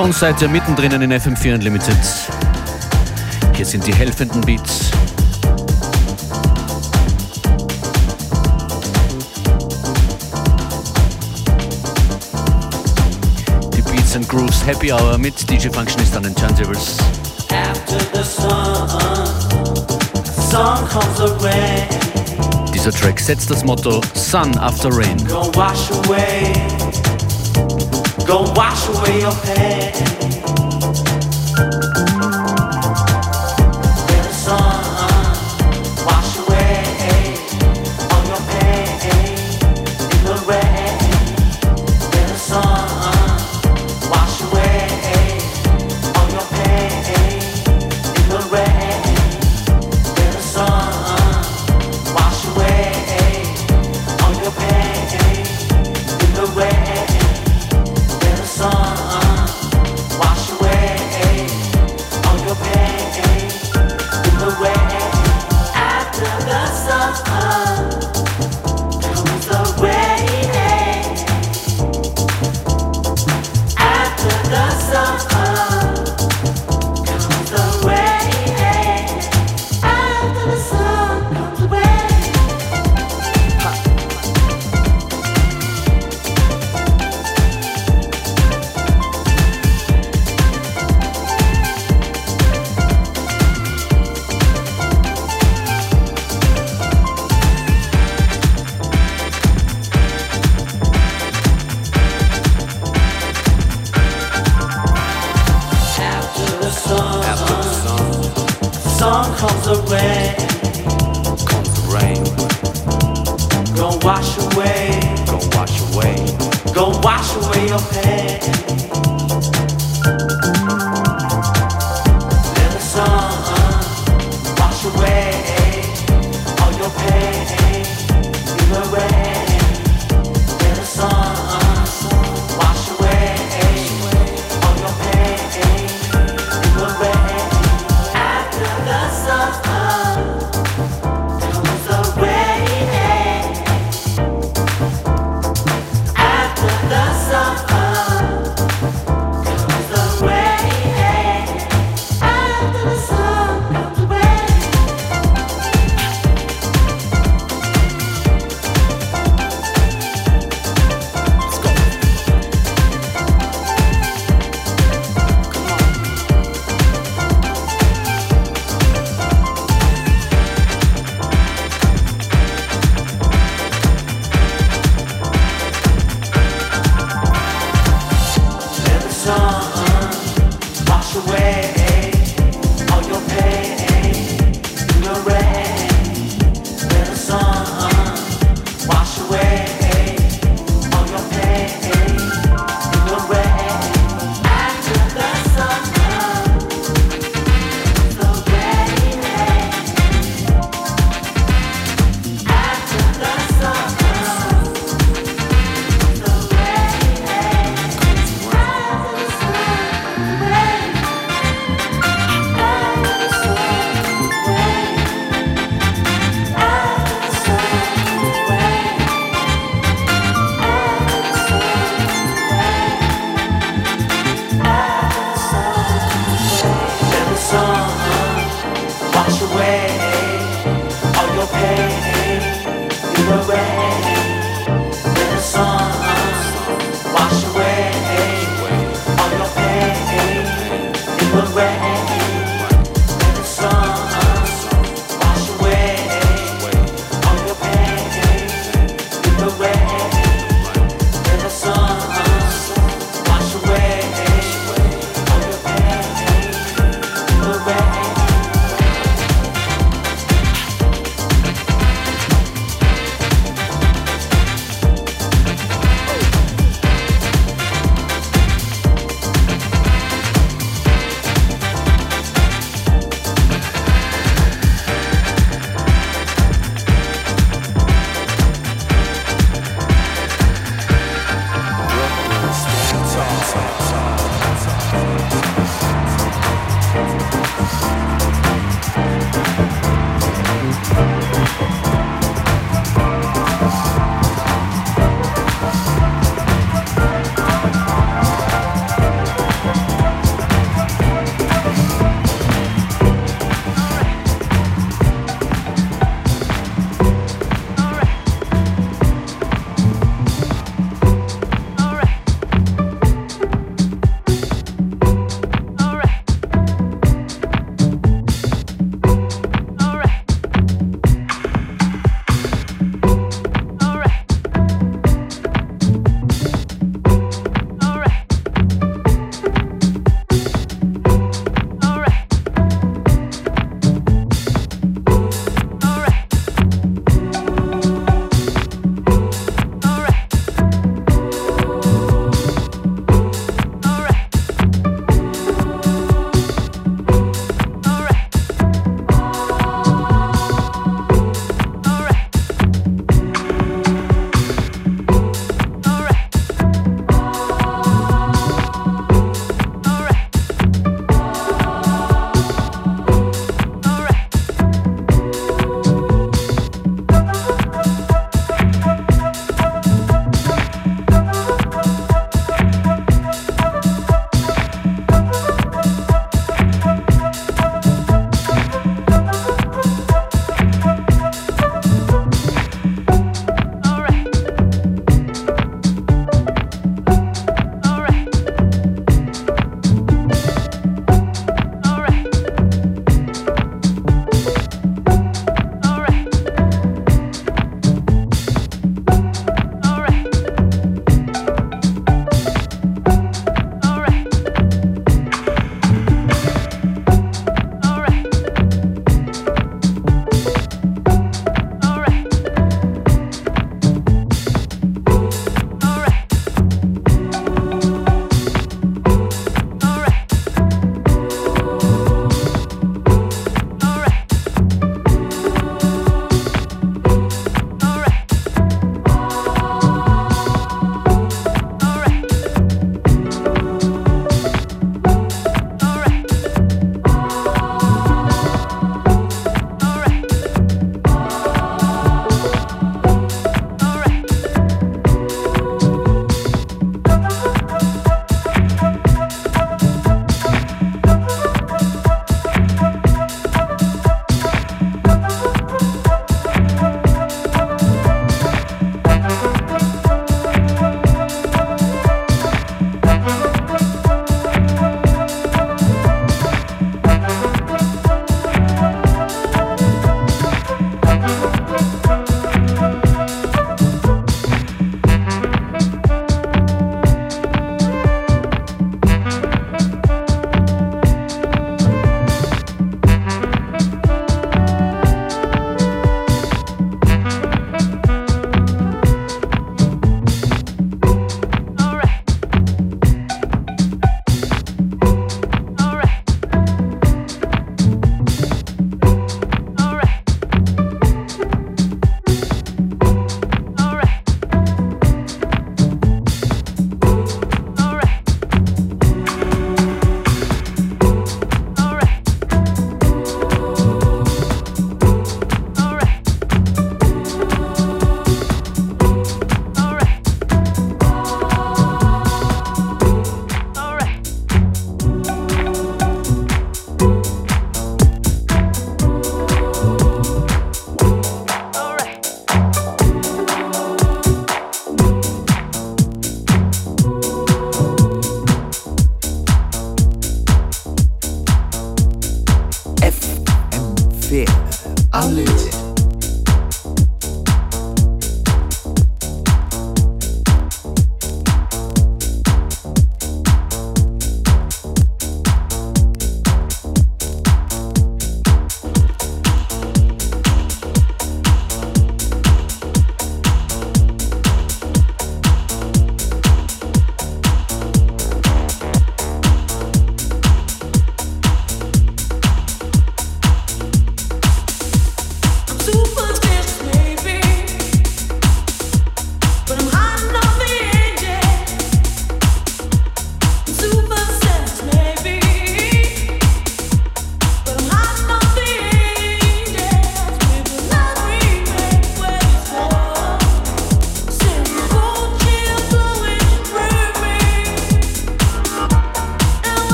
Schon seid ihr mittendrin in FM4 Unlimited. Hier sind die helfenden Beats. Die Beats and Grooves Happy Hour mit DJ Functionist an den Turntables. Dieser Track setzt das Motto Sun After Rain. Go wash away, your pain.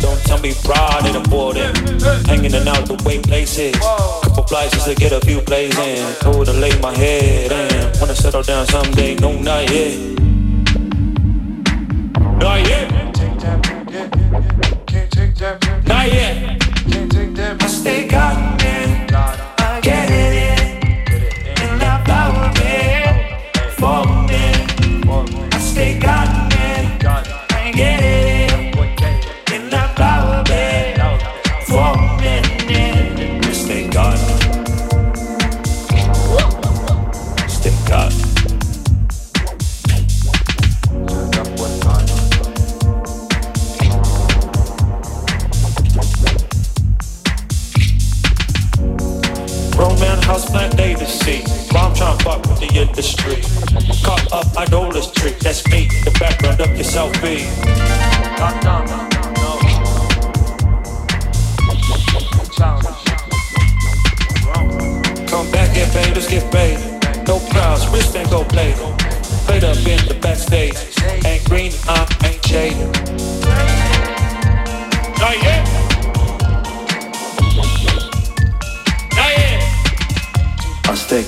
Don't tell me pride in the boarding. Hanging in out the way places. Couple flights just to get a few plays in. Told to lay my head in. Wanna settle down someday, no, not yet. Not yet. Not yet.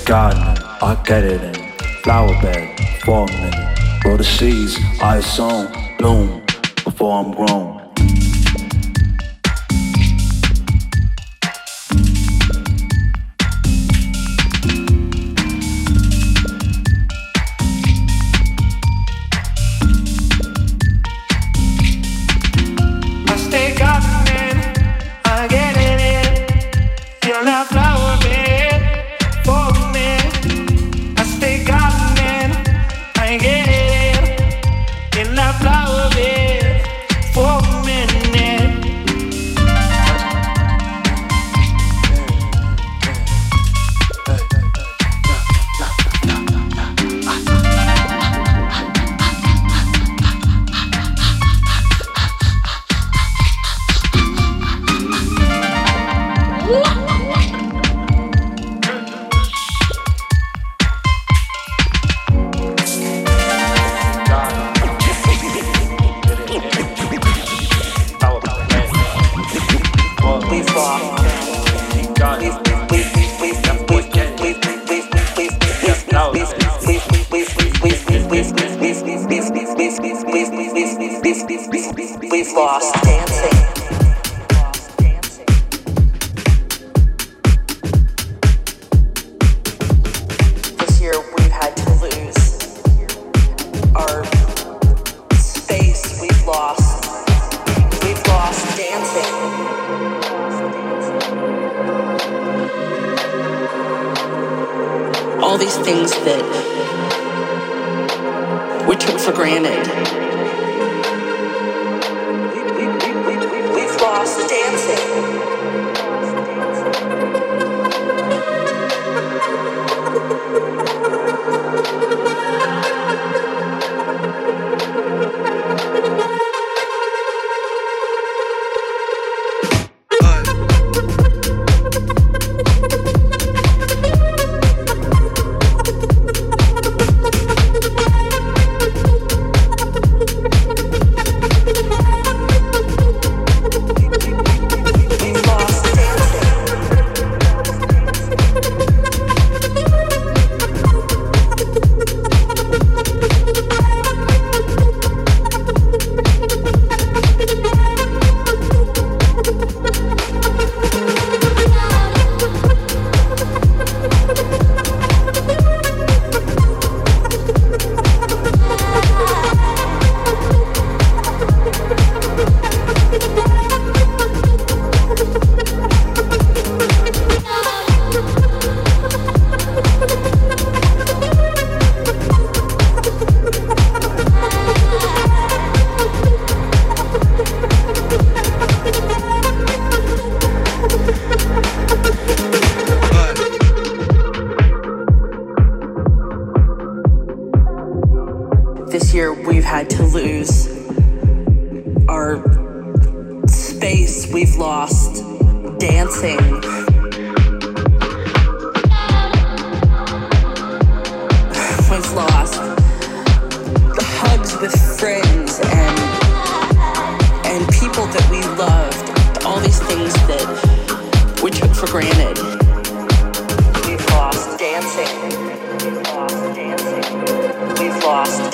Garden, I get it in. Flower bed, for. Grow the seeds I have sown, bloom before I'm grown.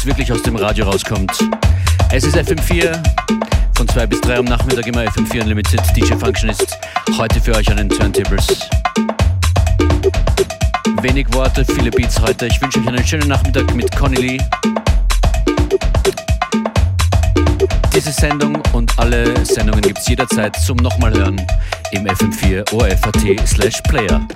Das wirklich aus dem Radio rauskommt. Es ist FM4, von 2 bis 3 am Nachmittag immer FM4 Unlimited. DJ Functionist heute für euch an den Turntables. Wenig Worte, viele Beats heute. Ich wünsche euch einen schönen Nachmittag mit Conny Lee. Diese Sendung und alle Sendungen gibt es jederzeit zum nochmal hören im FM4 ORFAT slash Player.